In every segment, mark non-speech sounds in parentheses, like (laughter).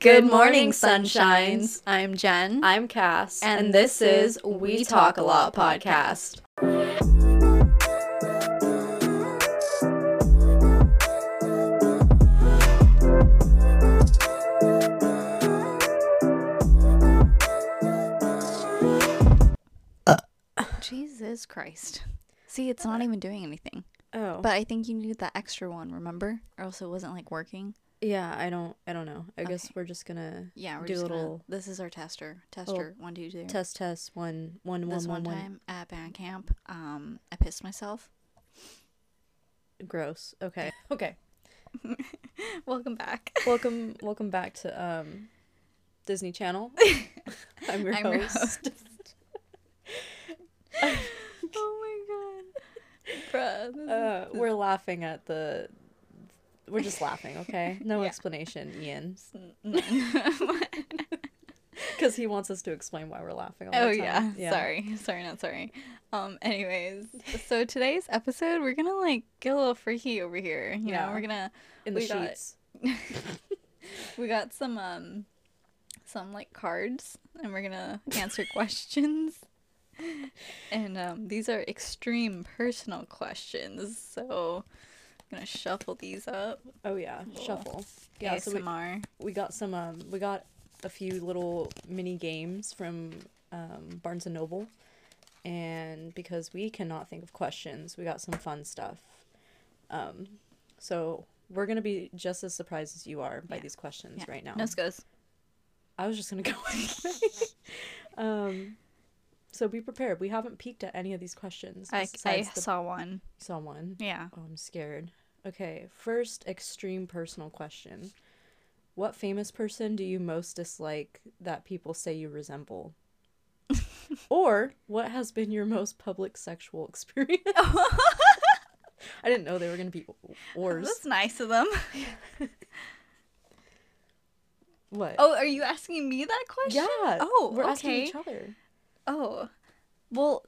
Good morning, sunshines. I'm Jen. I'm Cass, And this is We Talk a Lot podcast. Jesus Christ. See, it's not even doing anything. Oh, But I think you needed that extra one, remember? Or else it wasn't like working. Yeah, I don't, I don't know. I guess we're just gonna Yeah, we're do a just gonna- little This is our tester. Tester. One, two, three. test, test. One, one, This one, one one, one. time at band camp, um, I pissed myself. Gross. Okay, (laughs) okay. (laughs) Welcome back. welcome, (laughs) welcome back to um, Disney Channel. I'm your I'm your host. oh my god. Bruh. uh, we're laughing at the. We're just laughing, okay? (laughs) No Yeah. explanation, Ian, because (laughs) (laughs) he wants us to explain why we're laughing. All oh yeah. time. Sorry. Sorry, not sorry. Um anyways, so today's episode we're gonna like get a little freaky over here. You Yeah. know, we're gonna in the we got- sheets. we got some um some like cards and we're gonna answer questions. And um these are extreme personal questions, so gonna shuffle these up. Oh yeah, shuffle. Yeah, so we, we got some um we got a few little mini games from um Barnes and Noble. And because we cannot think of questions, we got some fun stuff. Um so we're gonna be just as surprised as you are by Yeah. these questions Yeah. right now. No scos. I was just gonna (laughs) go anyway. um so be prepared. We haven't peeked at any of these questions. I, I saw one. saw one. Yeah. Oh, I'm scared. Okay, first extreme personal question. What famous person do you most dislike that people say you resemble? (laughs) or what has been your most public sexual (laughs) experience? I didn't know they were going to be ors. That's nice of them. (laughs) What? Oh, are you asking me that question? yeah. Oh, we're asking each other. Oh. Well,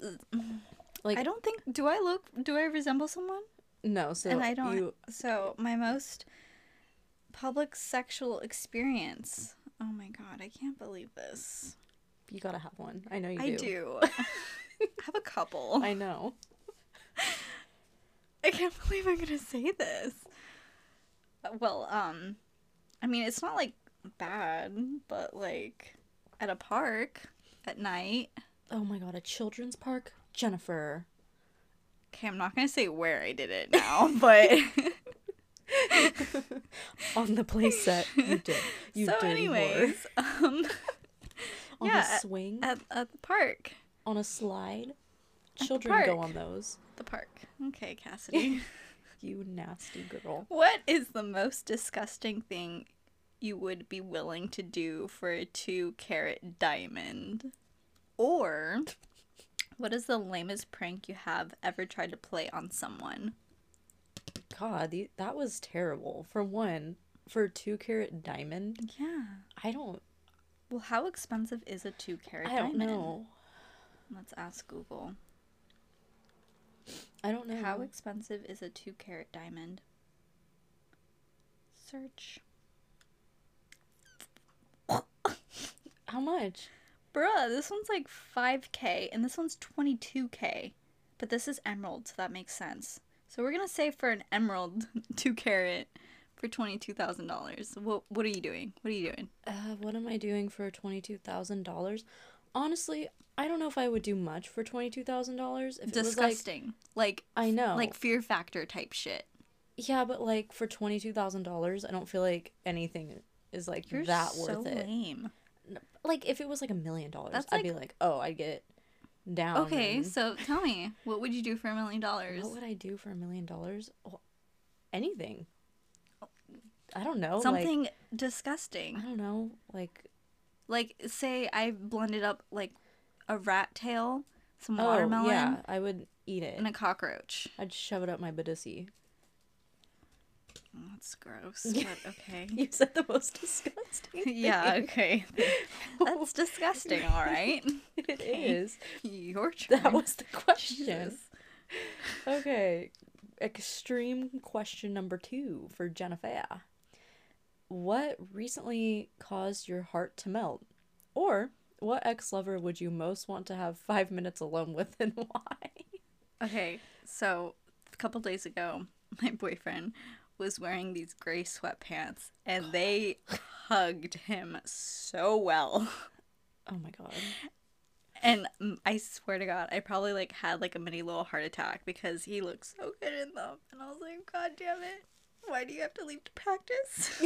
Like I don't think do I look do I resemble someone? No, so and I don't you So, my most public sexual experience. Oh my god, I can't believe this. you got to have one. I know you I do. do. I (laughs) have a couple. I know. I can't believe I'm gonna say this. Well, um, I mean, it's not like bad, but like at a park at night. Oh my god, a children's park? Jennifer. Okay, I'm not gonna say where I did it now, (laughs) but (laughs) On the playset you did. You so, whore. anyways, um, (laughs) On yeah, a swing? at at the park, on a slide? Children go on those. the park. Okay, Cassidy. You nasty girl. what is the most disgusting thing you would be willing to do for a two carat diamond? Or what is the lamest prank you have ever tried to play on someone? God, the, that was terrible. For one, for two carat diamond, Yeah. I don't. Well, how expensive is a two carat diamond? I don't diamond? know. Let's ask Google. I don't know. How expensive is a two carat diamond? Search. How much? Bruh, this one's like 5k and this one's 22k. But this is emerald, so that makes sense. So we're gonna say for an emerald (laughs) two carat for $22,000. What, what are you doing? What are you doing? Uh, what am I doing for twenty two thousand dollars? Honestly, I don't know if I would do much for twenty two thousand dollars. If it was like, Disgusting. Like, I know, like fear factor type shit. yeah, but like for twenty two thousand dollars, I don't feel like anything is like You're that so worth it. lame. Like if it was like a million dollars, I'd be like, oh, I'd get down. Okay, and- so tell me, what would you do for a million dollars? What would I do for a million dollars? Anything. I don't know. Like, Something disgusting. I don't know. Like Like, say I blended up like a rat tail, some oh watermelon, yeah, I would eat it. and a cockroach. I'd shove it up my budussy. Oh, that's gross. (laughs) But okay. (laughs) You said the most disgusting. (laughs) yeah. Okay. That's disgusting. All right. It Okay. is. Your turn. That was the question. Okay. Extreme question number two for Jennifer. what recently caused your heart to melt? Or what ex lover would you most want to have five minutes alone with and why? Okay, so a couple days ago, my boyfriend was wearing these gray sweatpants and they hugged him so well. (laughs) Oh my god. And I swear to God, I probably like had like a mini little heart attack because he looked so good in them. And I was like, God damn it. Why do you have to leave to practice?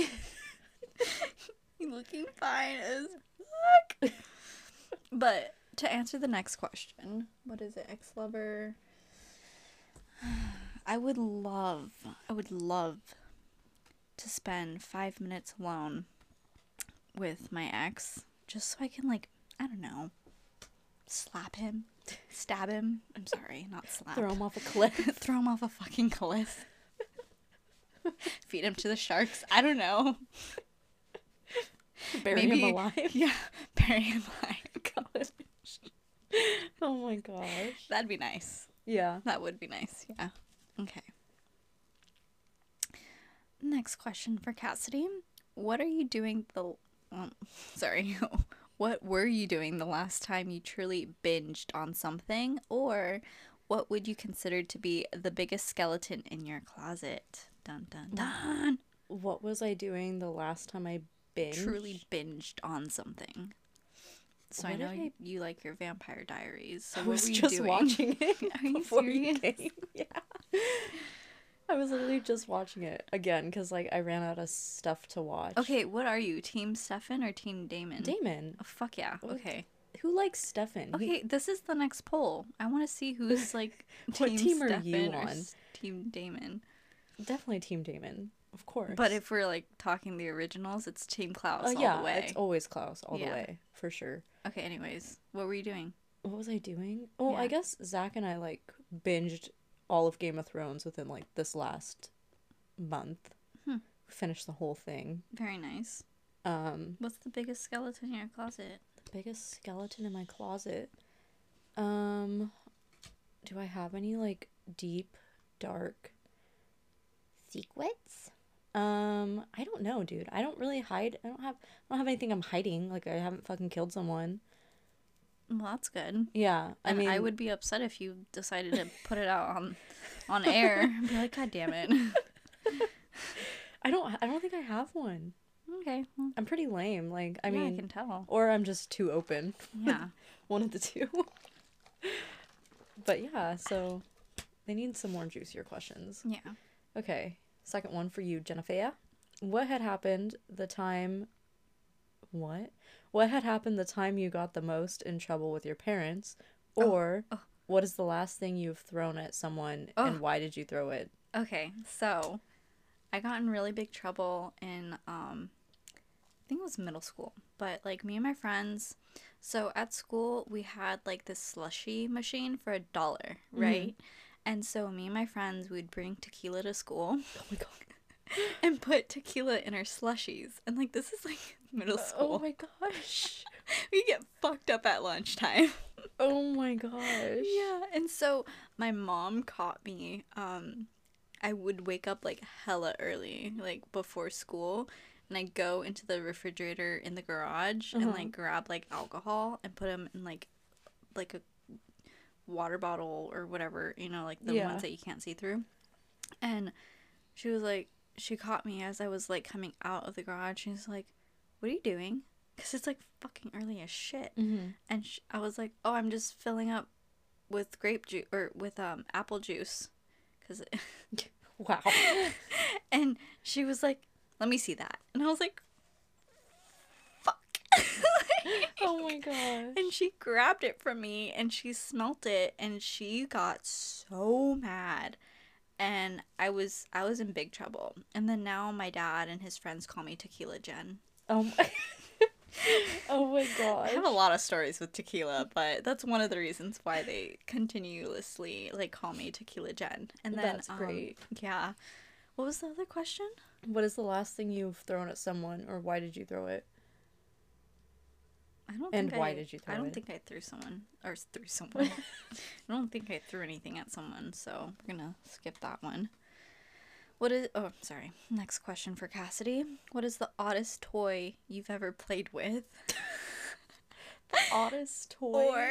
You're (laughs) looking fine as fuck. but to answer the next question, what is it, ex lover? (sighs) (sighs) (sighs) I would love, I would love to spend five minutes alone with my ex just so I can, like, I don't know, slap him, stab him. I'm sorry, not slap. Throw him off a (laughs) cliff. Throw him off a fucking cliff. Feed him to the sharks. I don't know. (laughs) Bury Maybe- him alive. (laughs) Yeah, bury him alive. Gosh. Oh my gosh. That'd be nice. Yeah. That would be nice. Yeah. Okay. Next question for Cassidy. What are you doing the um, (laughs) sorry. (laughs) what were you doing the last time you truly binged on something or what would you consider to be the biggest skeleton in your closet? Dun dun dun. What was I doing the last time I binged? Truly binged on something. So I know did you, like your Vampire Diaries. So I what was were you just doing? watching it (laughs) Are you before you came. Yeah. I was literally just watching it again because like I ran out of stuff to watch. Okay, what are you? Team Stefan or Team Damon? Damon. Oh, fuck yeah. Okay. Who likes Stefan? He- Okay, this is the next poll. I want to see who's (laughs) like What Team team are you on? Team Damon. definitely Team Damon, of course. But if we're like talking the originals, it's Team Klaus uh, all yeah, the way. it's always Klaus all Yeah. the way for sure. Okay, anyways, what were you doing? What was I doing? Oh, I guess Zach and I like binged all of Game of Thrones within like this last month. Hmm. Finished the whole thing. Very nice. Um, What's the biggest skeleton in your closet? the biggest skeleton in my closet. Um, do I have any like deep, dark secrets? Um, I don't know, dude. I don't really hide. I don't have. I don't have anything I'm hiding. Like I haven't fucking killed someone. Well, that's good. Yeah, I And mean, I would be upset if you decided to put it out on on air. (laughs) Be like, God damn it. (laughs) I don't. I don't think I have one. okay. Well, I'm pretty lame. Like I mean, mean, I can tell. or I'm just too open. Yeah. (laughs) One of the two. but yeah, so they need some more juicier questions. Yeah. Okay, second one for you, Jennifer. What had happened the time? What? What had happened the time you got the most in trouble with your parents? Oh, Or oh. what is the last thing you've thrown at someone Oh. and why did you throw it? Okay, so I got in really big trouble in um I think it was middle school. But like me and my friends so at school we had like this slushy machine for a dollar, right? And so me and my friends would bring tequila to school Oh my god. (laughs) and put tequila in our slushies. And like this is like (laughs) middle school. Oh my gosh. (laughs) we get fucked up at lunchtime. (laughs) Oh my gosh. Yeah, and so my mom caught me. Um, I would wake up like hella early, like before school, and I go into the refrigerator in the garage and Uh-huh. like grab like alcohol and put them in like like a water bottle or whatever, you know, like the Yeah. ones that you can't see through. And she was like, she caught me as I was like coming out of the garage. She's like, "What are you doing?" Because it's like fucking early as shit Mm-hmm. and sh- I was like, "Oh, I'm just filling up with grape juice or with um apple juice." Cuz (laughs) (laughs) Wow. (laughs) and she was like, "Let me see that." And I was like, "Fuck." oh my gosh. and she grabbed it from me and she smelt it and she got so mad. And I was I was in big trouble. And then now my dad and his friends call me Tequila Jen. Oh my. (laughs) oh my I have a lot of stories with tequila, but that's one of the reasons why they continuously like call me Tequila Jen. And then That's um, great. yeah. What was the other question? What is the last thing you've thrown at someone, or why did you throw it? I don't. And think why I- did you I don't it? think I threw someone or threw someone. (laughs) I don't think I threw anything at someone, so we're gonna skip that one. What is oh sorry. Next question for Cassidy. What is the oddest toy you've ever played with? The oddest toy. Or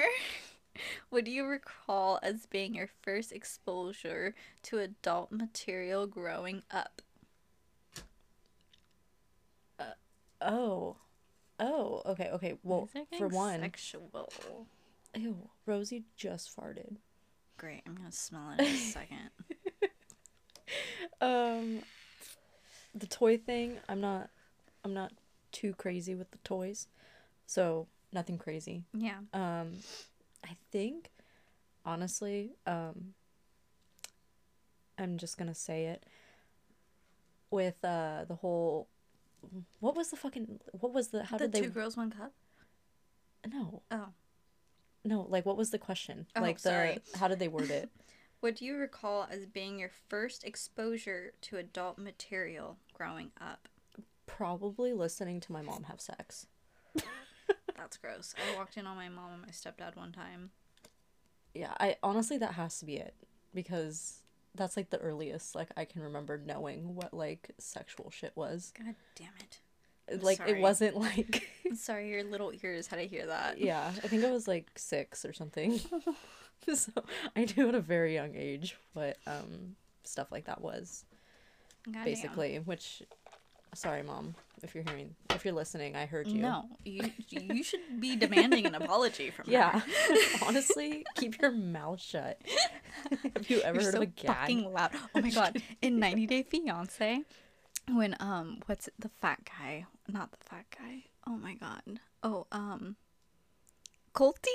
(laughs) what do you recall as being your first exposure to adult material growing up? Uh, oh, oh, okay, okay. Well, for one, sexual. ew, Rosie just farted. Great, I'm gonna smell it in a (laughs) second. (laughs) Um, the toy thing, I'm not, I'm not too crazy with the toys, so nothing crazy. Yeah. Um, I think, honestly, um, I'm just gonna say it. With uh the whole, what was the fucking what was the how the did they two girls, one cup? no Oh. no like what was the question Oh, like the how did they word it (laughs) What do you recall as being your first exposure to adult material growing up? probably listening to my mom have sex (laughs) That's gross. I walked in on my mom and my stepdad one time. yeah I honestly that has to be it because that's like the earliest like I can remember knowing what like sexual shit was God damn it. Like sorry. it wasn't (laughs) like sorry, your little ears had to hear that. yeah i think i was like six or something (laughs) (laughs) so i knew at a very young age what um stuff like that was Goddamn. basically which sorry mom if you're hearing if you're listening i heard you No, you you should be demanding an apology from yeah honestly keep your mouth shut have you ever You're heard so of a gag fucking loud. Oh my god! In 90 Day Fiance, when um, what's it, the fat guy? Not the fat guy. Oh my god. Oh um, Colty,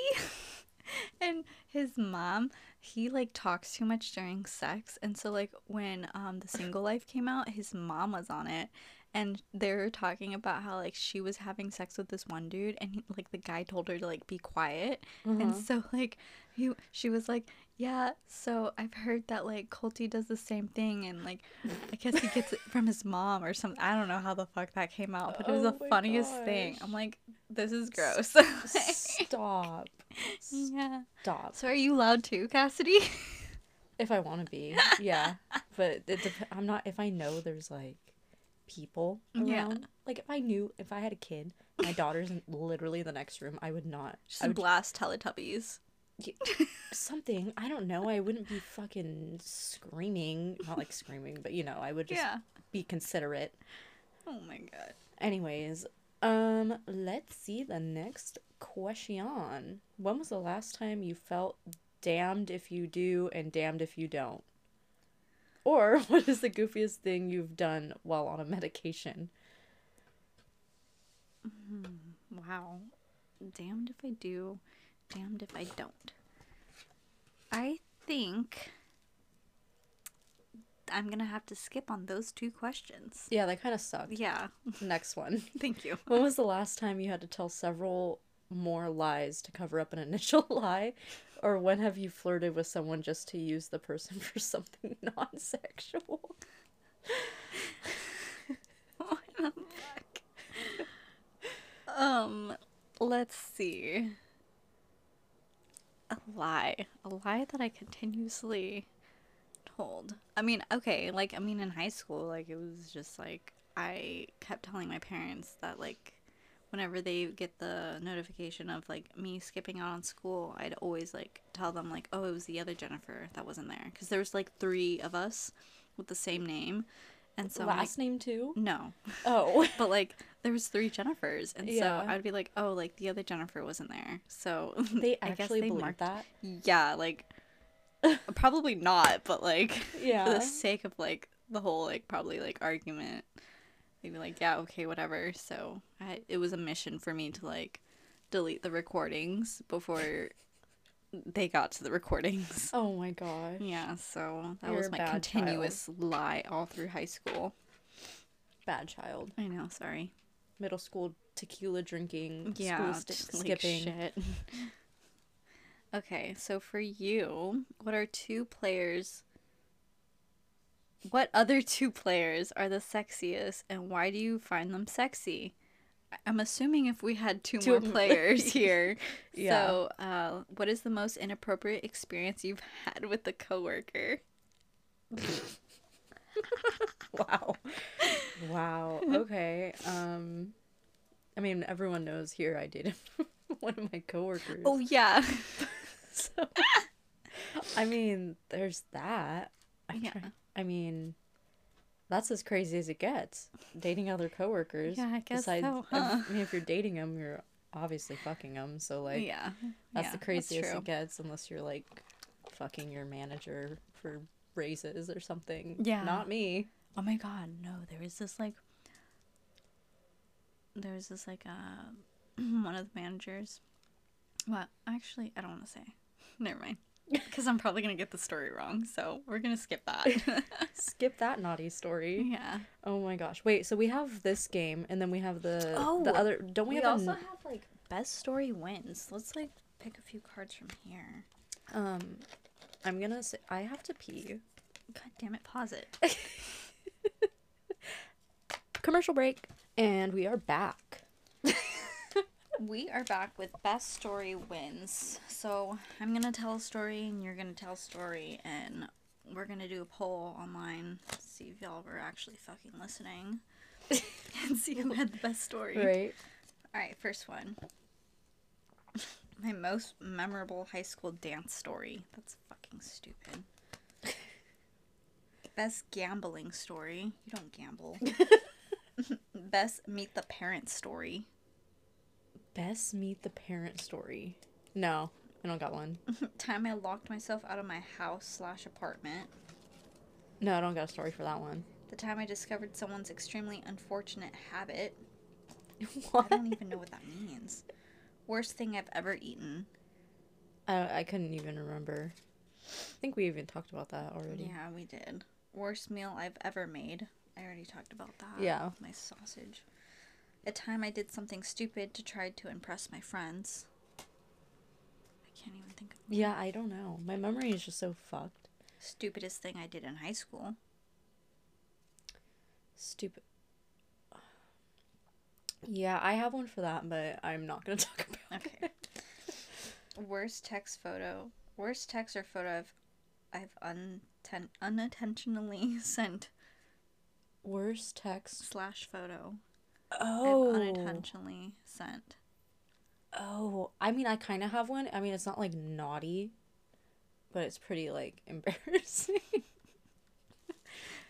(laughs) and his mom. He like talks too much during sex, and so like when um the single (laughs) life came out, his mom was on it. And they were talking about how like she was having sex with this one dude, and he, like the guy told her to like be quiet, and Uh-huh. so like he she was like, yeah. So I've heard that like Colty does the same thing, and like I guess he gets it (laughs) from his mom or something. I don't know how the fuck that came out, but it was Oh the funniest thing. I'm like, this is gross. (laughs) stop yeah. stop So are you loud too, Cassidy? if i want to be yeah but it dep- i'm not if i know there's like people around Yeah. like if i knew if i had a kid my daughter's in literally the next room i would not Just I would blast Teletubbies. Something. I don't know. I wouldn't be fucking screaming. Not like screaming but you know i would just Yeah. be considerate. Oh my god. anyways um let's see the next question. When was the last time you felt damned if you do and damned if you don't? Or (laughs) what is the goofiest thing you've done while on a medication? Wow. Damned if I do, damned if I don't. I think I'm gonna have to skip on those two questions. yeah that kind of sucked Yeah. next one (laughs) Thank you. when was the last time you had to tell several more lies to cover up an initial (laughs) lie or when have you flirted with someone just to use the person (laughs) for something the fuck? Um, let's see. A lie. A lie that I continuously told. I mean, okay, like, I mean, in high school, like, it was just like, I kept telling my parents that, like, whenever they get the notification of, like, me skipping out on school, I'd always, like, tell them, like, oh, it was the other Jennifer that wasn't there. Because there was, like, three of us with the same name. And so, I'm like, last name too no. oh (laughs) But like there was three Jennifers, and Yeah. so I'd be like, oh, like the other Jennifer wasn't there. So (laughs) they actually they believe marked- that Yeah, like (laughs) probably not, but like yeah. for the sake of like the whole like probably like argument, they'd be like, yeah, okay, whatever. So I, it was a mission for me to like delete the recordings before they got to the recordings. oh my gosh Yeah, so that You're was my continuous lie all through high school. bad child I know, sorry. middle school tequila drinking Yeah, school sti- just, like, skipping shit. (laughs) (laughs) okay, so for you, what are two players? What other two players are the sexiest, and why do you find them sexy? I'm assuming if we had two, Two more players (laughs) here. Yeah. So, uh, what is the most inappropriate experience you've had with a coworker? (laughs) wow. Wow. Okay. Um I mean everyone knows here I dated (laughs) one of my coworkers. Oh yeah. So I mean, there's that. I Yeah. try- I mean that's as crazy as it gets. Dating other coworkers. Yeah, I guess Besides, so, huh? I mean, if you're dating them, you're obviously fucking them. So like, yeah. that's yeah, the craziest true. it gets, unless you're like fucking your manager for raises or something. Yeah. Not me. Oh my god, no, there was this like there was this like uh (clears throat) one of the managers. Well, actually, I don't want to say. (laughs) Never mind. (laughs) Because I'm probably gonna get the story wrong, so we're gonna skip that. (laughs) Skip that naughty story. yeah. Oh my gosh. Wait, so we have this game and then we have the Oh, the other don't we, We, have also a, have like best story wins. Let's like pick a few cards from here. um I'm going to say I have to pee. God damn it! Pause it. (laughs) Commercial break and we are back. We are back with best story wins. So I'm gonna tell a story and you're gonna tell a story and we're gonna do a poll online, see if y'all were actually fucking listening. (laughs) and see who had the best story. Right. Alright, first one. (laughs) My most memorable high school dance story. That's fucking stupid. (laughs) Best gambling story. You don't gamble. Best meet the parent story. Best meet the parent story. No, I don't got one. (laughs) time I locked myself out of my house slash apartment. No, I don't got a story for that one. The time I discovered someone's extremely unfortunate habit. What? (laughs) I don't even know what that means. Worst thing I've ever eaten. I, I couldn't even remember. I think we even talked about that already. Yeah, we did. Worst meal I've ever made. I already talked about that. Yeah. My sausage. A time I did something stupid to try to impress my friends. I can't even think of Yeah, I don't know. My memory is just so fucked. stupidest thing I did in high school. Stupid. Yeah, I have one for that, but I'm not gonna (laughs) talk about Okay. Worst text photo. Worst text or photo I've I've unten- unintentionally (laughs) sent Worst text. slash photo. Oh. I've unintentionally sent. Oh, I mean, I kind of have one. I mean, it's not like naughty, but it's pretty like (laughs) embarrassing.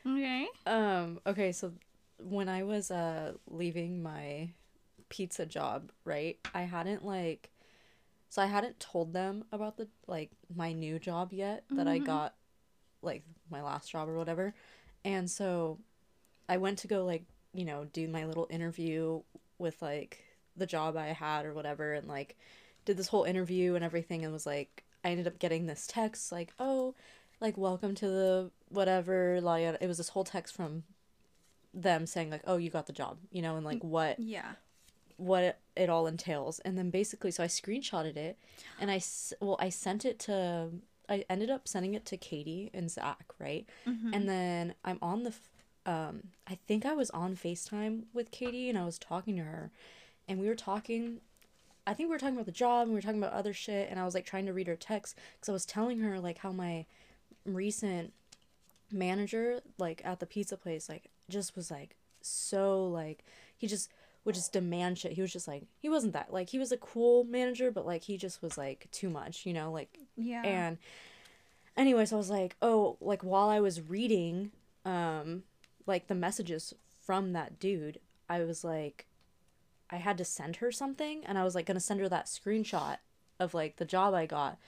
Okay. um. Okay, so when I was uh leaving my pizza job, right? I hadn't like, so I hadn't told them about the like my new job yet that I Mhm. got, like my last job or whatever, and so I went to go like you know do my little interview with like the job I had or whatever, and like did this whole interview and everything, and was like I ended up getting this text like oh like welcome to the whatever la. It was this whole text from them saying like oh you got the job you know and like what Yeah. what it, all entails and then basically so i screenshotted it and I well i sent it to i ended up sending it to katie and zach right Mhm. and then i'm on the um i think i was on facetime with katie and i was talking to her and we were talking i think we were talking about the job and we were talking about other shit and i was like trying to read her text because i was telling her like how my recent manager like at the pizza place like just was like so like he just would just demand shit he was just like he wasn't that like he was a cool manager but like he just was like too much you know like yeah. and anyways i was like oh like while i was reading um like the messages from that dude i was like i had to send her something and i was like gonna send her that screenshot of like the job i got.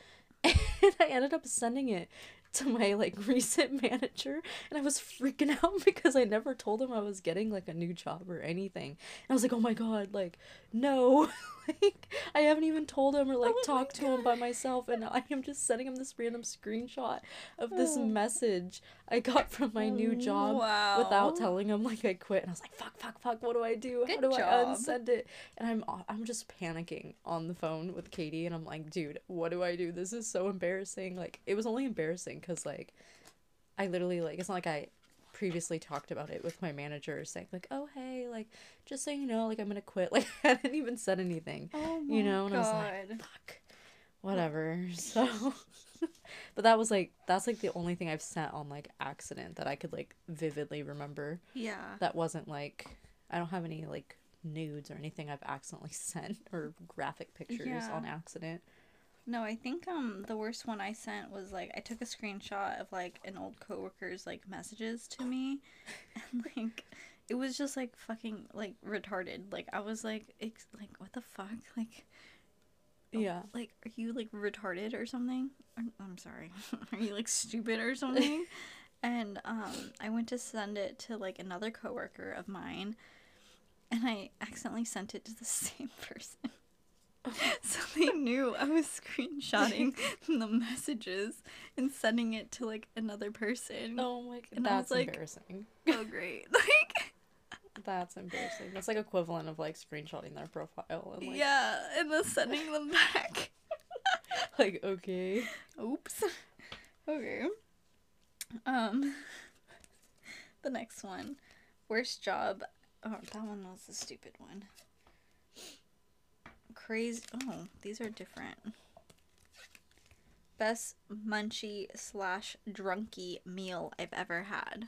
(laughs) And i ended up sending it to my like (laughs) recent manager and i was freaking out (laughs) because i never told him i was getting like a new job or anything. And i was like oh my god like no (laughs) like i haven't even told him or like Oh talked to him by myself and i am just sending him this random screenshot of this Oh. message i got from my new job Wow. without telling him like i quit and i was like fuck fuck fuck what do i do? How Good do i unsend it? And i'm i'm just panicking on the phone with katie and i'm like dude what do i do? This is so embarrassing. Like it was only embarrassing because like i literally like it's not like i previously talked about it with my manager saying like oh hey like just so you know like i'm gonna quit (laughs) like i hadn't even said anything Oh you know and i was like God. fuck whatever (laughs) so (laughs) but that was like that's like the only thing I've sent on like accident that I could like vividly remember. Yeah. That wasn't like I don't have any like nudes or anything I've accidentally sent or graphic pictures Yeah. on accident. No, I think um the worst one I sent was like I took a screenshot of like an old coworker's like messages to me, (laughs) and like it was just like fucking like retarded. Like I was like ex- like what the fuck (laughs) like Oh, Yeah. like are you like retarded or something? Or, I'm sorry, (laughs) are you like stupid or something? and um I went to send it to like another coworker of mine, and I accidentally sent it to the same person. (laughs) So they knew I was screenshotting (laughs) the messages and sending it to like another person. Oh my god, And that's like- embarrassing. (laughs) Oh, great! Like, That's embarrassing. That's like equivalent of like screenshotting their profile and like yeah, and then sending them back. like okay. Oops. Okay. Um. The next one, worst job. Oh, that one was the stupid one. Crazy. Oh, these are different. Best munchy slash drunky meal I've ever had.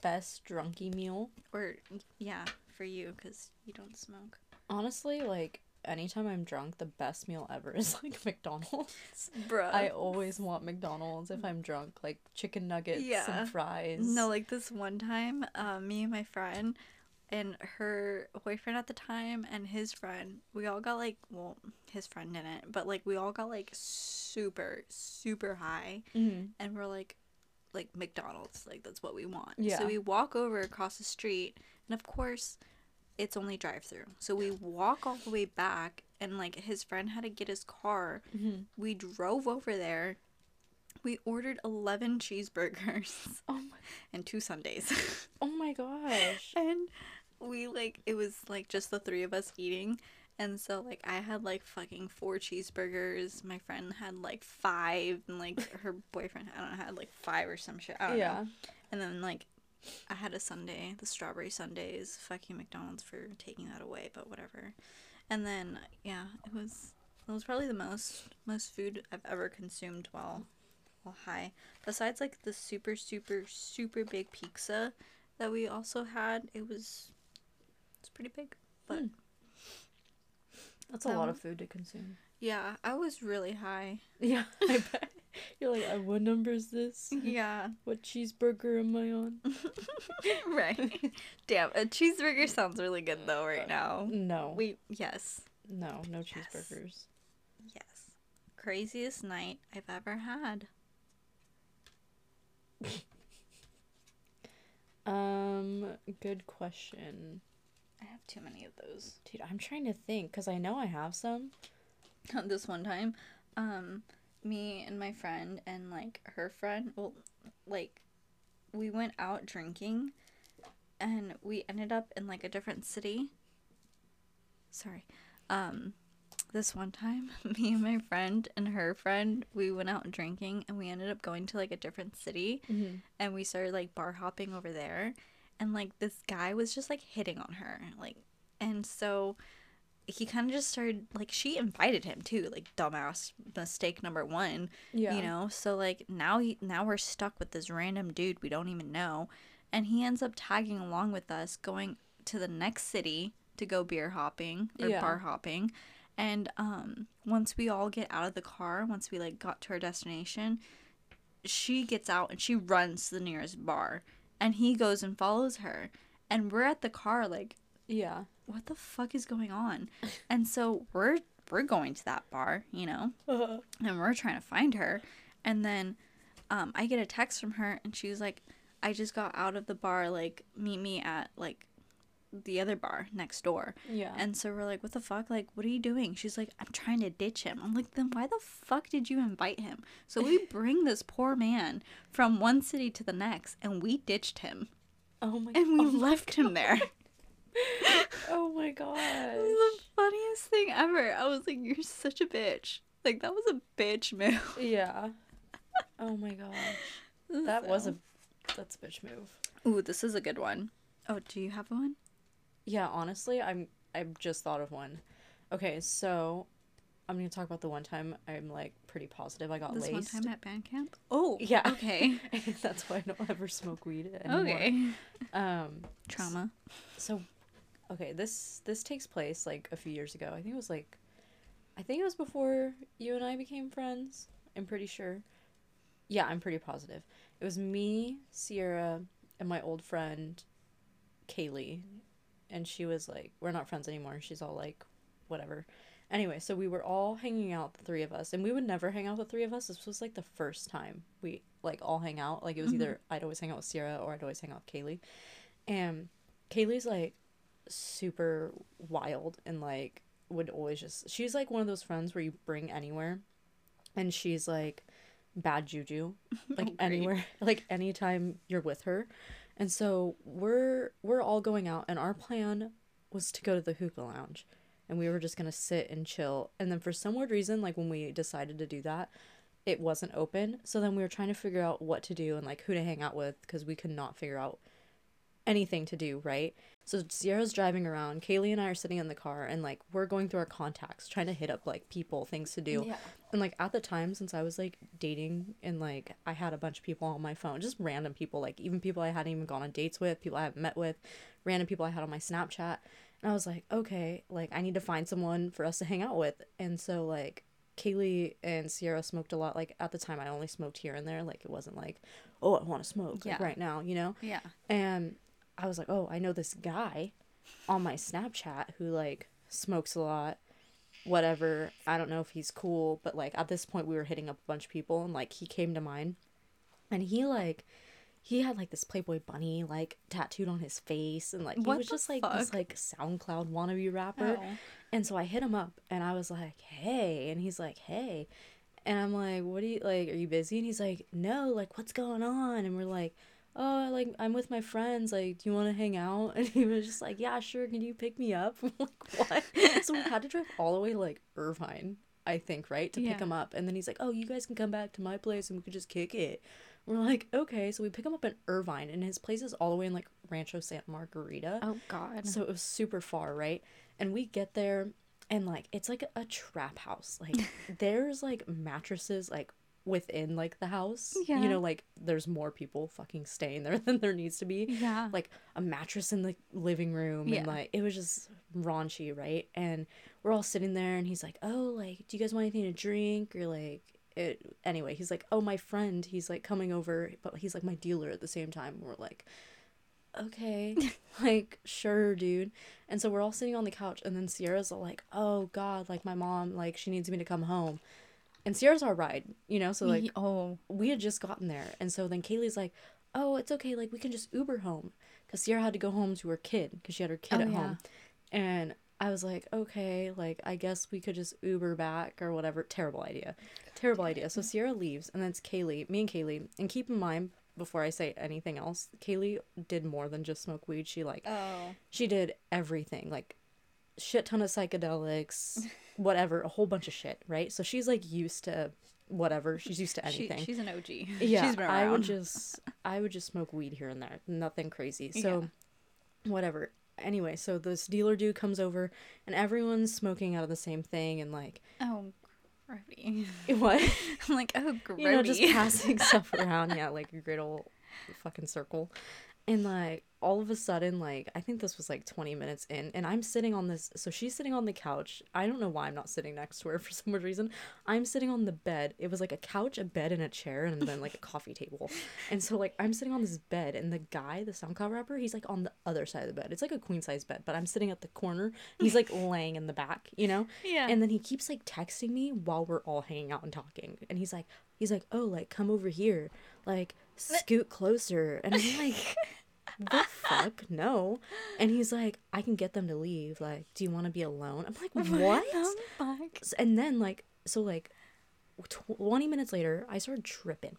Best drunky meal. Or yeah, for you because you don't smoke. Honestly, like anytime I'm drunk, the best meal ever is (laughs) like McDonald's. Bruh. I always want McDonald's if I'm drunk, like chicken nuggets Yeah. and fries. No, like this one time, um, me and my friend and her boyfriend at the time and his friend, we all got like, well, his friend didn't, but like we all got like super, super high, Mhm. and we're like, like McDonald's, like that's what we want. Yeah. So we walk over across the street, and of course, it's only drive through. So we walk all the way back, and like his friend had to get his car. Mhm. We drove over there. We ordered 11 cheeseburgers (laughs) Oh my, and two sundaes. (laughs) oh my gosh. and we like it was like just the three of us eating. And so like I had like fucking four cheeseburgers. My friend had like five and like (laughs) her boyfriend I don't know had like five or some shit. I don't yeah. know. And then like I had a sundae, the strawberry sundaes. Fucking McDonald's for taking that away, but whatever. And then yeah, it was it was probably the most most food I've ever consumed while while high. Besides like the super super super big pizza that we also had, it was it's pretty big. But Hmm. That's a lot of food to consume. yeah, I was really high. (laughs) Yeah, I bet. You're like, uh, what number is this? Yeah. (laughs) What cheeseburger am I on? (laughs) right. Damn, a cheeseburger sounds really good though right now. No. We yes. No, no Yes. cheeseburgers. Yes. Craziest night I've ever had. Um, good question. I have too many of those. Dude, I'm trying to think because I know I have some. (laughs) this one time, um, me and my friend and like her friend, well, like, we went out drinking, and we ended up in like a different city. Sorry, um, this one time, (laughs) me and my friend and her friend, we went out drinking, and we ended up going to like a different city, Mm-hmm. and we started like bar hopping over there and like this guy was just like hitting on her like and so he kind of just started like she invited him too like dumbass mistake number one Yeah. you know so like now he now we're stuck with this random dude we don't even know and he ends up tagging along with us going to the next city to go beer hopping or Yeah. bar hopping and um once we all get out of the car once we like got to our destination she gets out and she runs to the nearest bar and he goes and follows her. And we're at the car like Yeah. what the fuck is going on? And so we're we're going to that bar you know? And we're trying to find her. And then um, i get a text from her and she's like i just got out of the bar like meet me at like the other bar next door yeah. and so we're like, what the fuck? Like, what are you doing? She's like, I'm trying to ditch him. I'm like, then why the fuck did you invite him? So we (laughs) bring this poor man from one city to the next and we ditched him oh my. and we (laughs) oh left him there. (laughs) Oh my was the funniest thing ever. I was like, you're such a bitch. Like, that was a bitch move. Yeah. Oh my gosh. That was a. That's a bitch move. Ooh, this is a good one. Oh, do you have one? Yeah, honestly, I'm I just thought of one. Okay, so I'm gonna talk about the one time I'm like pretty positive I got This one time at band camp. Oh, Yeah. (laughs) Okay. (laughs) That's why I don't ever smoke weed anymore. okay. Um. Trauma. So, okay, this this takes place like a few years ago. I think it was like, I think it was before you and I became friends. I'm pretty sure. Yeah, I'm pretty positive. It was me, Sierra, and my old friend, Kaylee, and she was like, we're not friends anymore. She's all like, whatever. Anyway, so we were all hanging out, the three of us, and we would never hang out the three of us. This was like the first time we like all hang out. Like it was either mm-hmm. I'd always hang out with Sierra or I'd always hang out with Kaylee. And Kaylee's like super wild and like would always just she's like one of those friends where you bring anywhere and she's like bad juju (laughs) like great. anywhere (laughs) like anytime you're with her and so we're we're all going out and our plan was to go to the hookah lounge and we were just gonna sit and chill. And then for some weird reason like when we decided to do that it wasn't open. So then we were trying to figure out what to do and like who to hang out with because we could not figure out anything to do, right? So Sierra's driving around, Kaylee and I are sitting in the car and like we're going through our contacts, trying to hit up like people, things to do. Yeah. And like at the time since I was like dating and like I had a bunch of people on my phone, just random people, like even people I hadn't even gone on dates with, people I haven't met with, random people I had on my Snapchat. And I was like, okay, like I need to find someone for us to hang out with. And so like Kaylee and Sierra smoked a lot. Like at the time I only smoked here and there. Like it wasn't like, oh I want to smoke like right now, you know? Yeah. And I was like, oh, I know this guy on my Snapchat who like smokes a lot, whatever. I don't know if he's cool, but like at this point we were hitting up a bunch of people and like he came to mind. And he like he had like this Playboy bunny like tattooed on his face and like he was just like this like SoundCloud wannabe rapper. Oh. And so I hit him up and I was like, hey. And he's like, hey. And I'm like, what are you like? Are you busy? And he's like, no, like, what's going on? And we're like, oh, like, I'm with my friends. Like, do you want to hang out? (laughs) And he was just like, yeah, sure. Can you pick me up? (laughs) I'm like, what? so we had to drive all the way to like Irvine, I think, right? To Yeah. pick him up. And then he's like, oh, you guys can come back to my place and we could just kick it. We're like, okay. So we pick him up in Irvine and his place is all the way in like Rancho Santa Margarita. Oh God. So it was super far, right? And we get there and like it's like a trap house. Like (laughs) there's like mattresses like within like the house. Yeah. You know, like there's more people fucking staying there (laughs) than there needs to be. yeah. Like a mattress in the living room Yeah. and like it was just raunchy, right? And we're all sitting there and he's like, "Oh, like do you guys want anything to drink?" or like it anyway, he's like, "Oh, my friend, he's like coming over, but he's like my dealer at the same time." We're like, okay, (laughs) (laughs) like, sure, dude. And so we're all sitting on the couch, and then Sierra's all like, oh, God, like, my mom, like, she needs me to come home. And Sierra's our ride, you know? So, like, oh. we had just gotten there. And so then Kaylee's like, oh, it's okay, like, we can just Uber home. Because Sierra had to go home to her kid, because she had her kid Oh, at yeah. home. And I was like, okay, like, I guess we could just Uber back or whatever. Terrible idea. Terrible idea. So Sierra leaves, and then it's Kaylee, me and Kaylee. And keep in mind, before I say anything else, Kaylee did more than just smoke weed. She, like, Oh. she did everything like shit ton of psychedelics (laughs) whatever a whole bunch of shit right? So she's like used to whatever. She's used to She, anything. she's an OG. (laughs) yeah She's been i would just i would just smoke weed here and there. Nothing crazy. So whatever. Anyway so this dealer dude comes over and everyone's smoking out of the same thing and like Oh, grubby. (laughs) what? (laughs) I'm like, oh, grubby. you know just passing stuff around. Yeah like a great old fucking circle and like all of a sudden like i think this was like 20 minutes in and i'm sitting on this so she's sitting on the couch. I don't know why i'm not sitting next to her (laughs) for some weird reason. I'm sitting on the bed. It was like a couch a bed and a chair and then like a coffee table. (laughs) And so like i'm sitting on this bed and the guy the soundcloud rapper he's like on the other side of the bed. It's like a queen size bed but i'm sitting at the corner he's like (laughs) laying in the back you know? Yeah. and then he keeps like texting me while we're all hanging out and talking. And he's like, he's like, oh, like come over here, like scoot closer. And I'm like, (laughs) the fuck, no. And he's like, I can get them to leave. Like, do you want to be alone? I'm like, (laughs) what? the fuck? And then like, so like, twenty minutes later, I started tripping.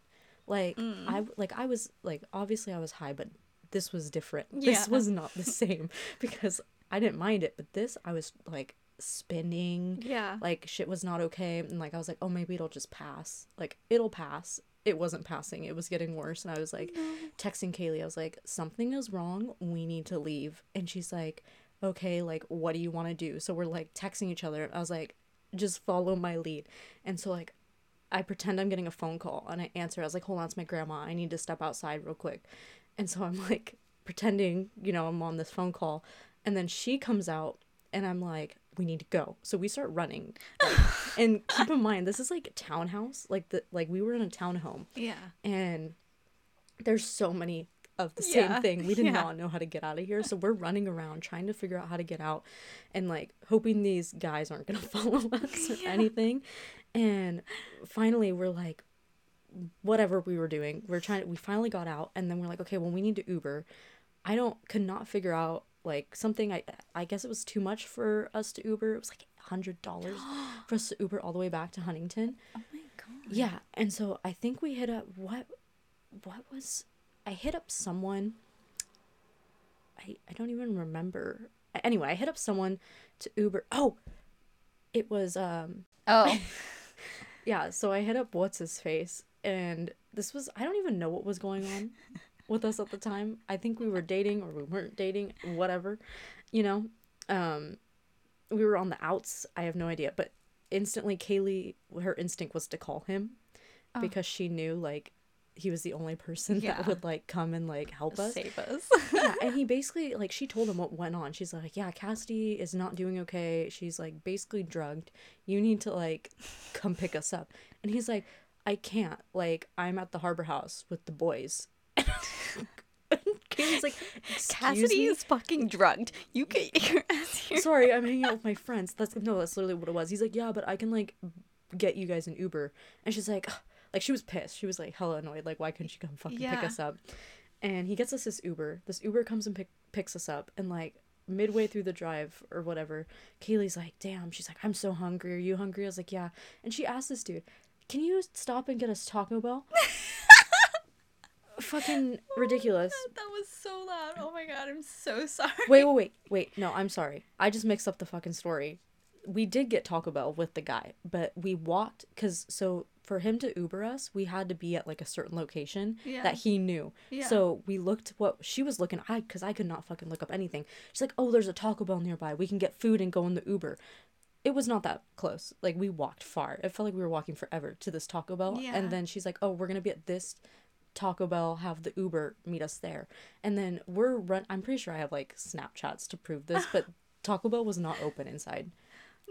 Like mm. I like I was like obviously I was high, but this was different. (laughs) yeah. This was not the same because I didn't mind it, but this I was like spinning Yeah. like shit was not okay and like i was like oh maybe it'll just pass like it'll pass it wasn't passing it was getting worse and i was like texting kaylee i was like something is wrong we need to leave and she's like okay like what do you want to do so we're like texting each other i was like just follow my lead. And so like I pretend I'm getting a phone call and I answer. I was like, hold on, it's my grandma. I need to step outside real quick. And so I'm like pretending, you know, I'm on this phone call. And then she comes out and I'm like, we need to go. So we start running. (laughs) Like, and keep in mind, this is like a townhouse. Like the like we were in a townhome Yeah. and there's so many of the same Yeah, thing. We did yeah. not know how to get out of here. So we're running around trying to figure out how to get out and like hoping these guys aren't going (laughs) to follow us or Yeah. anything. And finally we're like whatever we were doing, we're trying we finally got out and then we're like okay, well we need to Uber. I don't could not figure out like something I I guess it was too much for us to Uber. It was like $100 (gasps) for us to Uber all the way back to Huntington. Oh my god. Yeah, and so I think we hit up what what was I hit up someone I I don't even remember. Anyway, I hit up someone to Uber. Oh, it was um Oh. (laughs) yeah, so I hit up what's his face and this was I don't even know what was going on (laughs) with us at the time. I think we were dating or we weren't dating, whatever. You know, um we were on the outs. I have no idea, but instantly Kaylee her instinct was to call him Oh. because she knew like he was the only person Yeah. that would like come and like help us Save us. yeah, and he (laughs) basically like she told him what went on. She's like, "Yeah, Cassidy is not doing okay. She's like basically drugged. You need to like come pick us up." And he's like, "I can't. Like I'm at the Harbor House with the boys." Kaylee's like, "Excuse Cassidy me?" is fucking drugged. You get (laughs) your ass here. Sorry, I'm hanging out with my friends. That's no, that's literally what it was. He's like, "Yeah, but I can like get you guys an Uber." And she's like, "Ugh." like she was pissed. She was like hella annoyed. Like, why couldn't she come fucking pick us up? And he gets us this Uber. This Uber comes and pick, picks us up, and like midway through the drive or whatever, Kaylee's like, "Damn," she's like, "I'm so hungry. Are you hungry?" I was like, "Yeah." And she asked this dude, "Can you stop and get us Taco Bell?" (laughs) Fucking ridiculous. (laughs) That was so loud. Oh my god, I'm so sorry. Wait, wait, wait, wait. No, I'm sorry. I just mixed up the fucking story. We did get Taco Bell with the guy, but we walked because so for him to Uber us, we had to be at like a certain location Yeah. that he knew. Yeah. So we looked what she was looking. I because I could not fucking look up anything. She's like, "Oh, there's a Taco Bell nearby. We can get food and go in the Uber." It was not that close. Like we walked far. It felt like we were walking forever to this Taco Bell. Yeah. And then she's like, "Oh, we're gonna be at this Taco Bell. Have the Uber meet us there." And then we're run. I'm pretty sure I have like Snapchats to prove this, but (laughs) Taco Bell was not open inside.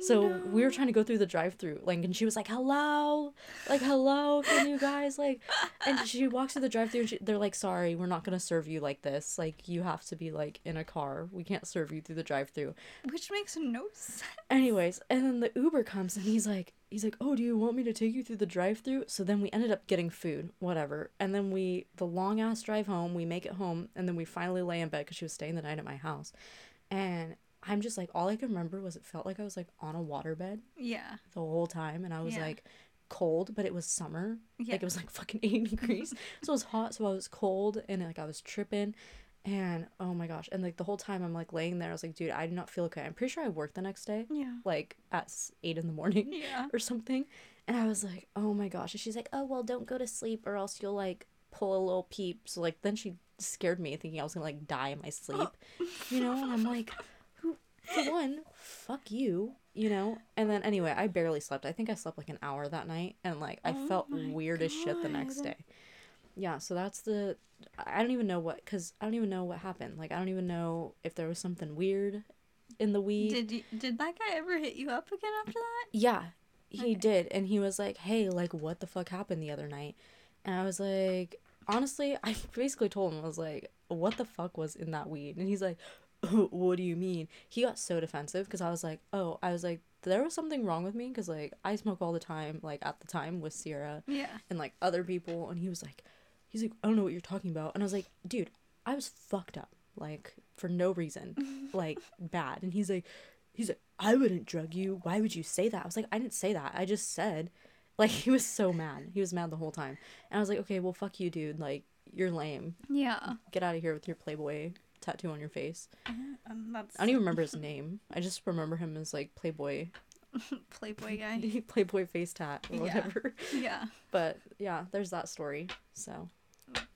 So we were trying to go through the drive-through, like, and she was like, "Hello, like, hello, can you guys like?" And she (laughs) walks through the drive-through, and she, they're like, "Sorry, we're not gonna serve you like this. Like, you have to be like in a car. We can't serve you through the drive-through." Which makes no sense. Anyways, and then the Uber comes, and he's like, he's like, "Oh, do you want me to take you through the drive-through?" So then we ended up getting food, whatever, and then we the long ass drive home. We make it home, and then we finally lay in bed because she was staying the night at my house, and. I'm just like all I can remember was it felt like I was like on a waterbed Yeah. the whole time and I was Yeah. like cold, but it was summer. Yeah. Like it was like fucking (laughs) 80 degrees. so it was hot, so I was cold and like I was tripping and oh my gosh. And like the whole time I'm like laying there, I was like, dude, I do not feel okay. I'm pretty sure I worked the next day, Yeah. like at eight in the morning Yeah. (laughs) or something. And I was like, oh my gosh. And she's like, oh well don't go to sleep or else you'll like pull a little peep. So like then she scared me thinking I was gonna like die in my sleep. (laughs) You know, and I'm like, who for one, fuck you, you know? And then anyway, I barely slept. I think I slept like an hour that night and like I Oh felt weird as shit the next day. Yeah, so that's the I don't even know what cuz I don't even know what happened. Like I don't even know if there was something weird in the weed. Did you, did that guy ever hit you up again after that? Yeah, he Okay. did. And he was like, hey, like, what the fuck happened the other night? And I was like, honestly, I basically told him, I was like, what the fuck was in that weed? And he's like, (laughs) what do you mean? He got so defensive because I was like, oh, I was like, there was something wrong with me because, like, I smoke all the time, like, at the time with Sierra Yeah. and, like, other people. And he was like, he's like, I don't know what you're talking about. And I was like, dude, I was fucked up, like, for no reason, (laughs) like, bad. And he's like, he's like, I wouldn't drug you. Why would you say that? I was like, I didn't say that. I just said, (laughs) like, he was so mad. He was mad the whole time. And I was like, okay, well, fuck you, dude. Like, you're lame. Yeah. Get out of here with your Playboy tattoo on your face. (laughs) Um, that's I don't even remember his name. I just remember him as like Playboy, Playboy guy. Playboy face tat or Yeah. whatever. Yeah. But yeah, there's that story. So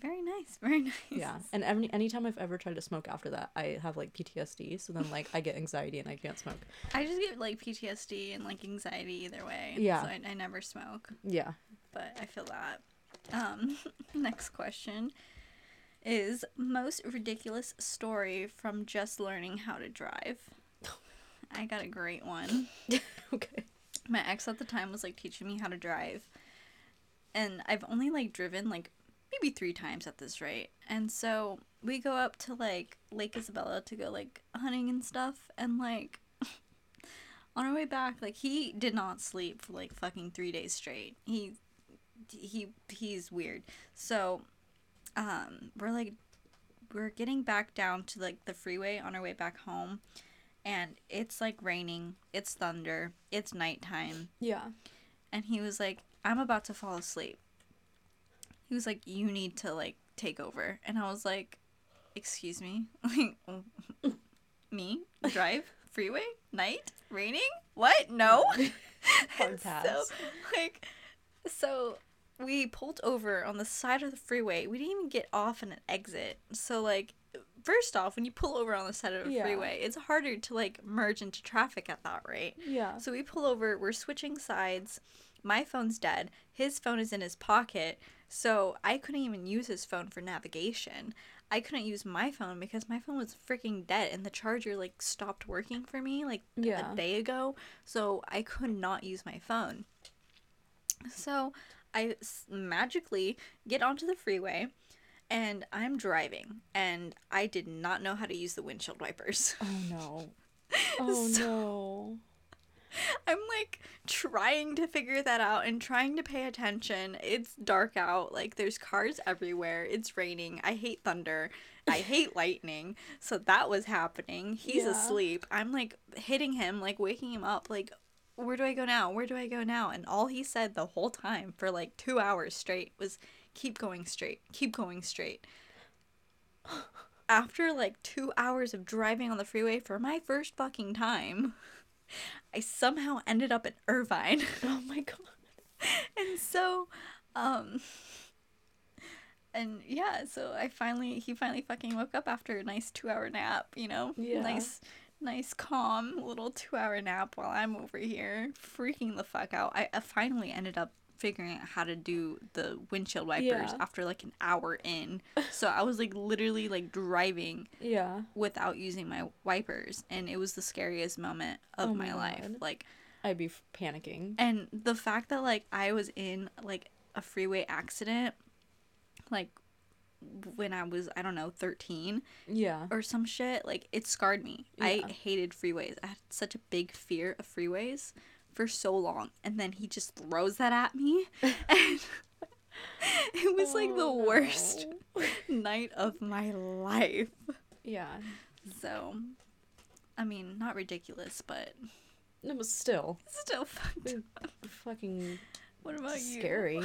Very nice. Very nice. Yeah. And any anytime I've ever tried to smoke after that, I have like PTSD. So then like I get anxiety and I can't smoke. I just get like PTSD and like anxiety either way. Yeah. So I, I never smoke, Yeah. but I feel that. Um, (laughs) next question is most ridiculous story from just learning how to drive. I got a great one. (laughs) okay. my ex at the time was like teaching me how to drive and i've only like driven like maybe three times at this rate. And so we go up to like lake isabella to go like hunting and stuff. And like (laughs) on our way back like he did not sleep for like fucking three days straight. He he he's weird. So um we're like we're getting back down to like the freeway on our way back home. And it's like raining. It's thunder. It's nighttime. Yeah. and he was like i'm about to fall asleep he was like you need to like take over. And i was like excuse me? Like (laughs) me? Drive? Freeway? Night? Raining? What? No? (laughs) Hard pass. so like so we pulled over on the side of the freeway. We didn't even get off in an exit. So like first off when you pull over on the side of a Yeah. freeway it's harder to like merge into traffic at that rate. Yeah. so we pull over, we're switching sides. My phone's dead. His phone is in his pocket. So I couldn't even use his phone for navigation. I couldn't use my phone because my phone was freaking dead and the charger like stopped working for me like Yeah. a day ago. So I could not use my phone. So I s- magically get onto the freeway and I'm driving and I did not know how to use the windshield wipers. Oh no. (laughs) Oh So- no. I'm like trying to figure that out and trying to pay attention. It's dark out, like there's cars everywhere. It's raining. I hate thunder. I (laughs) hate lightning. So that was happening. He's Yeah. asleep. I'm like hitting him, like waking him up, like where do I go now? Where do I go now? And all he said the whole time for like 2 hours straight was keep going straight. Keep going straight. (laughs) After like 2 hours of driving on the freeway for my first fucking time, I somehow ended up in Irvine. (laughs) Oh my god. and so um and yeah, so I finally he finally fucking woke up after a nice 2-hour nap, you know. Yeah. Nice nice calm little 2-hour nap while I'm over here freaking the fuck out. I, I finally ended up figuring out how to do the windshield wipers Yeah. after like an hour in. So I was like literally like driving Yeah. without using my wipers and it was the scariest moment of Oh my my life. Like I'd be f- panicking. and the fact that like I was in like a freeway accident like when I was I don't know 13 Yeah. or some shit like it scarred me. I hated freeways. I had such a big fear of freeways for so long and then he just throws that at me (laughs) and (laughs) it was like the Oh, worst no. (laughs) night of my life. Yeah. So I mean, not ridiculous, but It was still still fucked. Mm. fucking What about you? scary.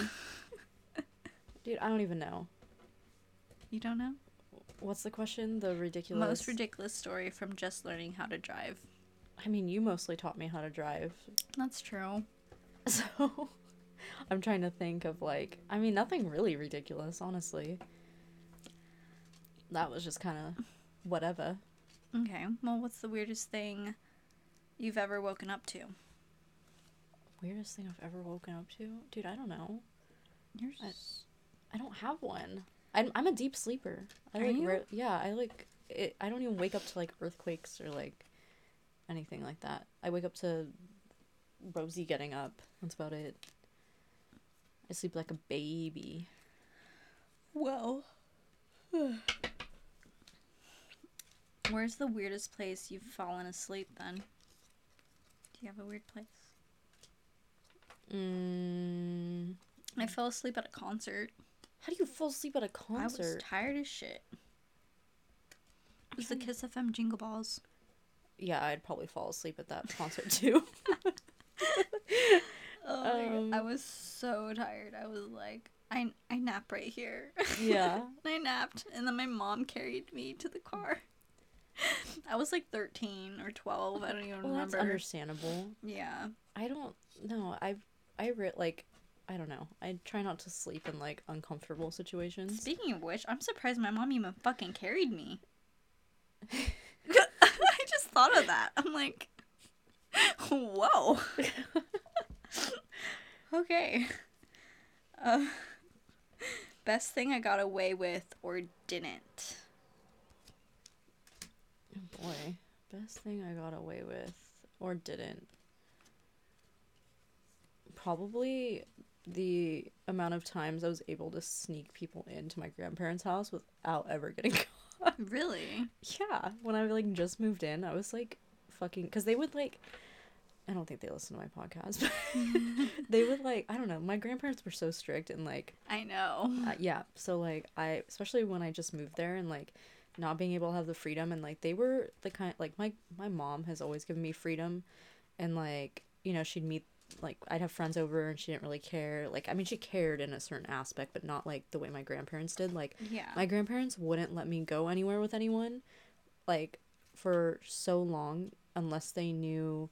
Dude, I don't even know. You don't know? What's the question? The ridiculous. Most ridiculous story from just learning how to drive. I mean, you mostly taught me how to drive. That's true. (laughs) So I'm trying to think of like I mean nothing really ridiculous, honestly. That was just kind of whatever. Okay. Well, what's the weirdest thing you've ever woken up to? Weirdest thing I've ever woken up to? Dude, I don't know. Yours. I- I don't have one. I'm I'm a deep sleeper. I Are like you? ra- yeah, I like it, I don't even wake up to like earthquakes or like anything like that. I wake up to Rosie getting up. That's about it. I sleep like a baby. Well. (sighs) Where's the weirdest place you've fallen asleep then? Do you have a weird place? Mm, I fell asleep at a concert. how do you fall asleep at a concert? I was tired as shit. It was the KIIS FM Jingle Balls. Yeah, I'd probably fall asleep at that concert too. (laughs) Oh my God. I Um, was so tired. I was like, I, I nap right here. yeah. (laughs) I napped, and then my mom carried me to the car. (laughs) I was like 13 or 12. I don't even Well, that's understandable. yeah. I don't know. I I re- like I don't know. I try not to sleep in like uncomfortable situations. Speaking of which, I'm surprised my mom even fucking carried me. I just thought of that. I'm like, whoa. (laughs) okay. Uh, best thing I got away with or didn't. Oh boy, best thing I got away with or didn't. Probably the amount of times I was able to sneak people into my grandparents' house without ever getting (laughs) caught. (laughs) Really? Yeah, when I like just moved in, I was like fucking because they would like. I don't think they listen to my podcast, but (laughs) they would like I don't know. My grandparents were so strict and like I know. uh, yeah. So like I especially when I just moved there and like not being able to have the freedom and like they were the kind like my my mom has always given me freedom, and like you know she'd meet like I'd have friends over and she didn't really care. Like I mean she cared in a certain aspect, but not like the way my grandparents did. Like Yeah. my grandparents wouldn't let me go anywhere with anyone like for so long unless they knew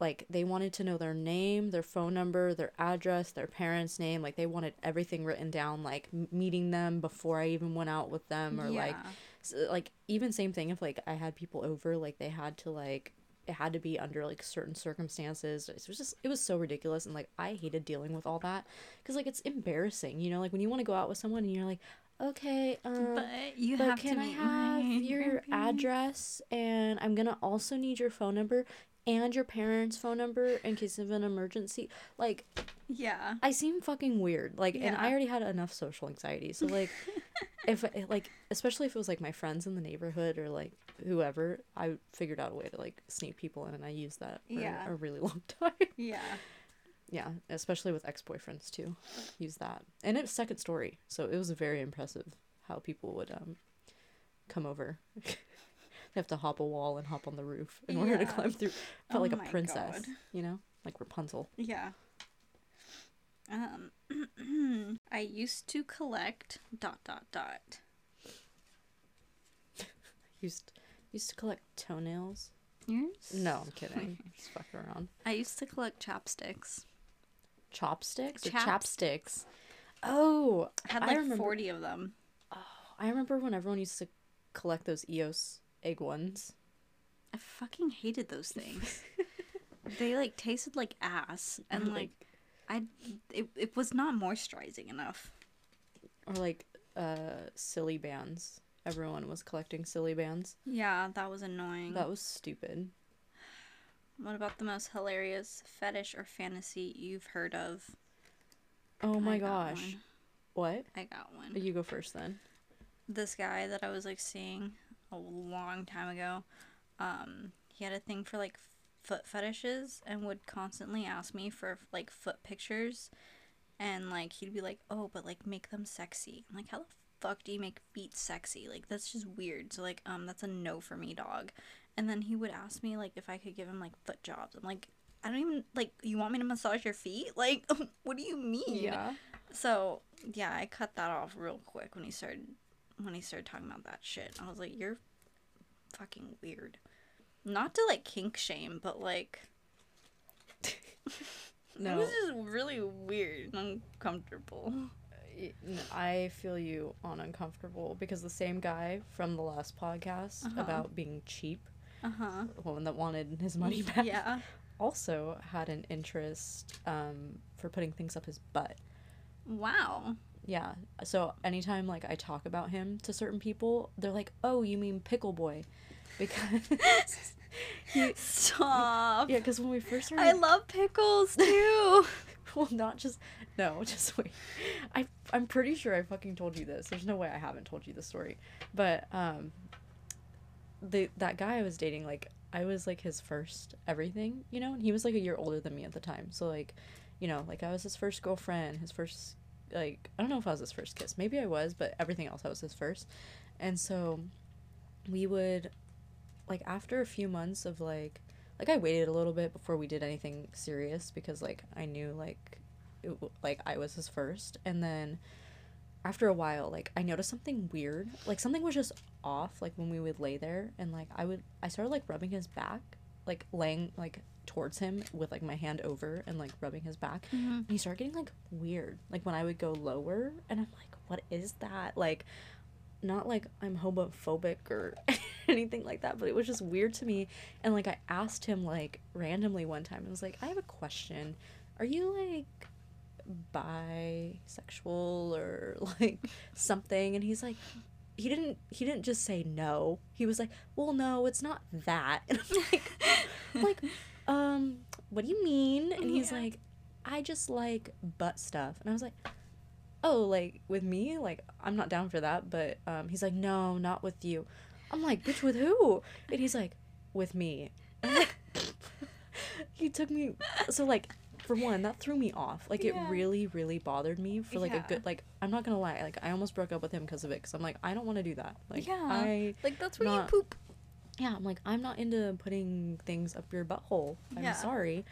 like they wanted to know their name their phone number their address their parents name like they wanted everything written down like m- meeting them before i even went out with them or like Yeah. s like even same thing if like i had people over like they had to like it had to be under like certain circumstances. It was just it was so ridiculous and like i hated dealing with all that because like it's embarrassing you know? Like when you want to go out with someone and you're like okay um but you but have can to I have your address? And I'm gonna also need your phone number and your parents' phone number in case of an emergency. Like, Yeah. I seem fucking weird. Like, and I already had enough social anxiety. So like, (laughs) if like, especially if it was like my friends in the neighborhood or like whoever, I figured out a way to like sneak people in, and I used that for Yeah. a really (laughs) long time. Yeah. yeah, especially with ex boyfriends too. Use that, and it's second story, so it was very impressive how people would um come over. (laughs) have to hop a wall and hop on the roof in order to climb through. Felt Oh like a princess, God. you know, like Rapunzel. Yeah. Um, (clears throat) I used to collect dot dot dot. (laughs) Used used to collect toenails. Yours? No, I'm kidding. Just fucking around. (laughs) I used to collect chopsticks. Chopsticks Chaps- chapsticks. Oh, I had I like remember- forty of them. Oh, I remember when everyone used to collect those Eos egg ones. I fucking hated those things. they like tasted like ass, and like I, it, it was not moisturizing enough. or like uh Silly Bandz. Everyone was collecting Silly Bandz. Yeah, that was annoying. That was stupid. What about the most hilarious fetish or fantasy you've heard of? Oh my gosh. What? I got one. You go first then. this guy that I was like seeing a long time ago, um, he had a thing for like foot fetishes and would constantly ask me for like foot pictures, and like he'd be like, "Oh, but like make them sexy." I'm like, how the fuck do you make feet sexy? Like that's just weird. So like, um, that's a no for me, dog. And then he would ask me like if I could give him like foot jobs. I'm like, I don't even like. You want me to massage your feet? Like, (laughs) what do you mean? Yeah. So yeah, I cut that off real quick when he started when he started talking about that shit. I was like, you're fucking weird. Not to like kink shame, but like (laughs) it No. was just really weird and uncomfortable. I feel you on uncomfortable because the same guy from the last podcast Uh-huh. about being cheap, Uh huh. the one that wanted his money (laughs) back, Yeah. also had an interest um, for putting things up his butt. Wow. Yeah. So anytime like I talk about him to certain people, they're like, "Oh, you mean Pickle Boy?" Because (laughs) he, Stop. yeah, because when we first started, I love pickles too. (laughs) well, not just no, just (laughs) wait. I I'm pretty sure I fucking told you this. There's no way I haven't told you the story, but um, the that guy I was dating, like I was like his first everything, you know, and he was like a year older than me at the time. So like, you know, like I was his first girlfriend, his first like I don't know if I was his first kiss. Maybe I was, but everything else I was his first. And so we would like after a few months of like like I waited a little bit before we did anything serious because like I knew like it, like I was his first and then after a while like I noticed something weird like something was just off like when we would lay there and like I would I started like rubbing his back like laying like towards him with like my hand over and like rubbing his back. Mm-hmm. And he started getting like weird. Like when I would go lower and I'm like, what is that? Like not like I'm homophobic or (laughs) anything like that, but it was just weird to me. And like I asked him like randomly one time, I was like, I have a question. Are you like bisexual or (laughs) like something? And he's like, he didn't he didn't just say no. He was like, "Well, no, it's not that." (laughs) And I'm like, like, (laughs) um, what do you mean? And he's Yeah. like, "I just like butt stuff." And I was like, "Oh, like with me? Like I'm not down for that." But um, he's like, "No, not with you." I'm like, "Bitch, with who?" And he's like, "With me." And I'm like, (laughs) he took me. So like, for one, that threw me off. Like it really, really bothered me for like Yeah. a good. Like I'm not gonna lie. Like I almost broke up with him because of it. Because I'm like, I don't want to do that. Like Yeah. I Like that's where Not- you poop. yeah, I'm like, I'm not into putting things up your butthole. I'm Yeah. sorry.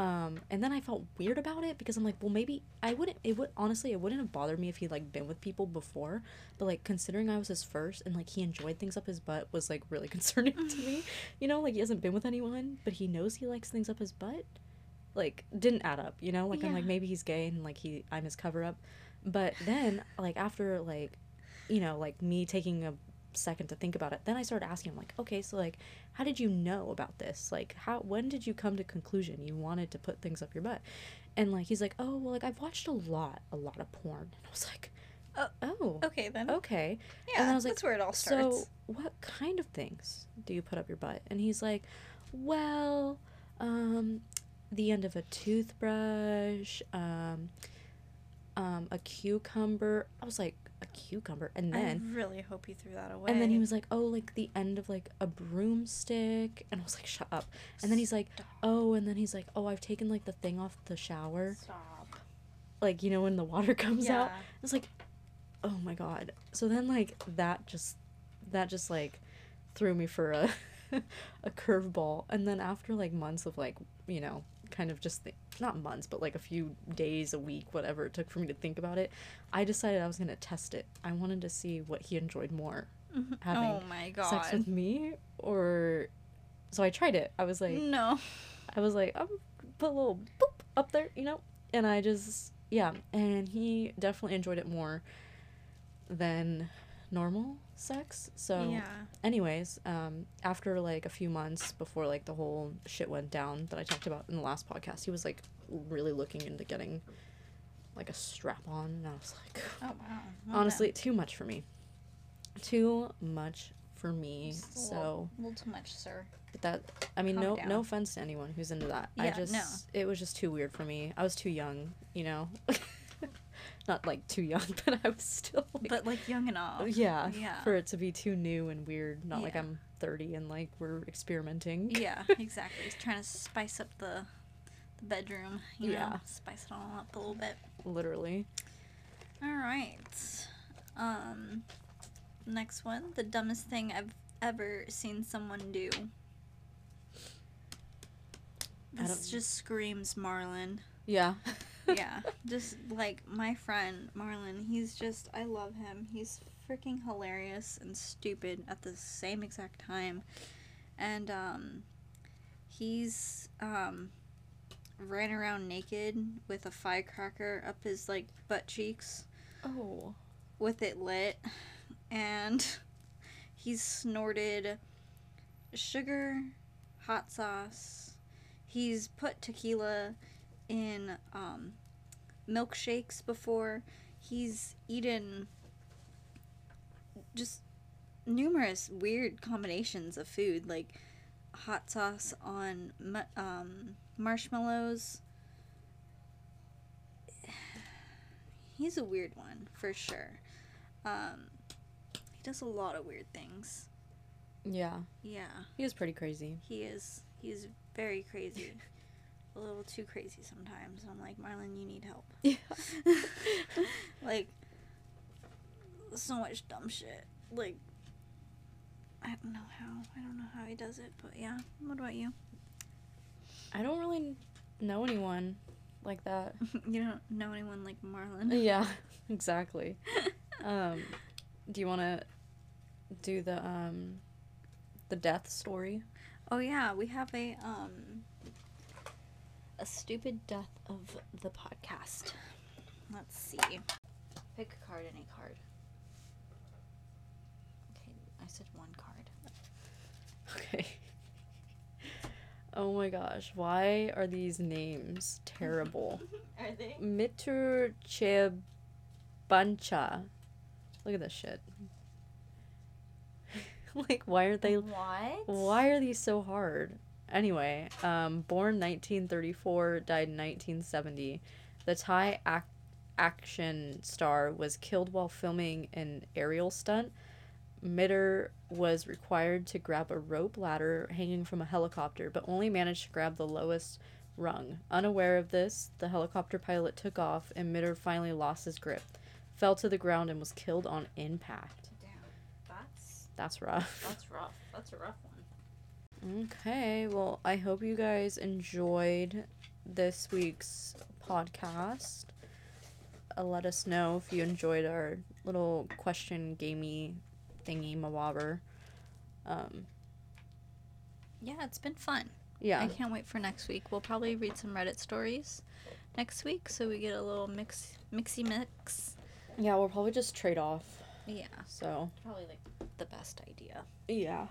Um, and then I felt weird about it because I'm like, well, maybe I wouldn't. It would honestly, it wouldn't have bothered me if he'd like been with people before. But like considering I was his first and like he enjoyed things up his butt was like really (laughs) concerning to me. (laughs) You know, like he hasn't been with anyone, but he knows he likes things up his butt. Like didn't add up. You know, like I'm like maybe he's gay and like he I'm his cover up. But then like after like, you know, like me taking a second to think about it then i started asking him like okay so like how did you know about this like how when did you come to conclusion you wanted to put things up your butt and like he's like oh well like i've watched a lot a lot of porn and i was like Oh, oh Okay then. okay Yeah, and I was like, that's where it all starts. so what kind of things do you put up your butt and he's like well um the end of a toothbrush um um a cucumber i was like a cucumber and then I really hope he threw that away. and then he was like, "Oh, like the end of like a broomstick," and I was like, "Shut up!" And then he's like, Stop. "Oh," and then he's like, "Oh, I've taken like the thing off the shower, Stop. like you know when the water (laughs) comes out." Yeah. I was like, "Oh my god!" So then like that just that just like threw me for a (laughs) a curveball, and then after like months of like you know kind of just th- not months but like a few days a week whatever it took for me to think about it i decided i was going to test it i wanted to see what he enjoyed more mm-hmm. oh having oh my god. sex with me or so I tried it. I was like no. I was like I'm put a little boop up there, you know? And I just yeah, and he definitely enjoyed it more than normal sex. So yeah. anyways, um after like a few months before like the whole shit went down that I talked about in the last podcast, he was like really looking into getting like a strap on and I was like Oh wow. Well, honestly too much for me. Too much for me. Just a So little, little too much, sir. but that I mean Calm no down. no offense to anyone who's into that. I just no. it was just too weird for me. I was too young, you know. (laughs) Not like too young, (laughs) but I was still like, But like young enough. yeah, yeah. for it to be too new and weird. Not like I'm 30 and like we're experimenting. Yeah, (laughs) exactly. He's trying to spice up the the bedroom. You Yeah. know, spice it all up a little bit. Literally. All right. Um, next one. The dumbest thing I've ever seen someone do. This just screams Marlon. Yeah. (laughs) yeah, just like my friend Marlon. He's just I love him. He's freaking hilarious and stupid at the same exact time. And um he's um ran around naked with a firecracker up his like butt cheeks oh. with it lit and he's snorted sugar, hot sauce. He's put tequila in um, milkshakes before. He's eaten just numerous weird combinations of food, like hot sauce on um, marshmallows. He's a weird one for sure. Um, he does a lot of weird things. Yeah. Yeah, He is pretty crazy. he is. He's very crazy. A little too crazy sometimes. I'm like, Marlon, you need help. Yeah. (laughs) like, so much dumb shit. Like, I don't know how. I don't know how he does it, but yeah. What about you? I don't really know anyone like that. (laughs) you don't know anyone like Marlon? Yeah, (laughs) exactly. um, do you want to do the um, the death story? Oh yeah, we have a um a stupid death of the podcast. Let's see. Pick a card, any card. Okay, I said one card. Okay. Oh my gosh, why are these names terrible? (laughs) Are they? Mitur Chebancha. Look at this shit. (laughs) like, why are they? What? Why are these so hard? Anyway, um, born 1934, died 1970. The Thai ac- action star was killed while filming an aerial stunt. Mitter was required to grab a rope ladder hanging from a helicopter, but only managed to grab the lowest rung. Unaware of this, the helicopter pilot took off, and Mitter finally lost his grip, fell to the ground, and was killed on impact. Damn, that's That's rough. that's rough. That's a rough one. Okay, well, I hope you guys enjoyed this week's podcast. Uh, let us know if you enjoyed our little question gamey thingy mawabber. Um, Yeah, it's been fun. yeah, I can't wait for next week. We'll probably read some Reddit stories next week, so we get a little mix, mixy mix. yeah, we'll probably just trade off. Yeah, So, probably like the best idea. yeah.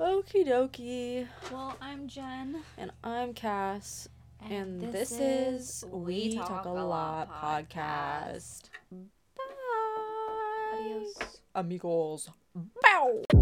Okie dokie. Well, I'm Jen, And I'm Cass. And, this, is We Talk, a Lot podcast. Bye. Adios. Amigos. Bow.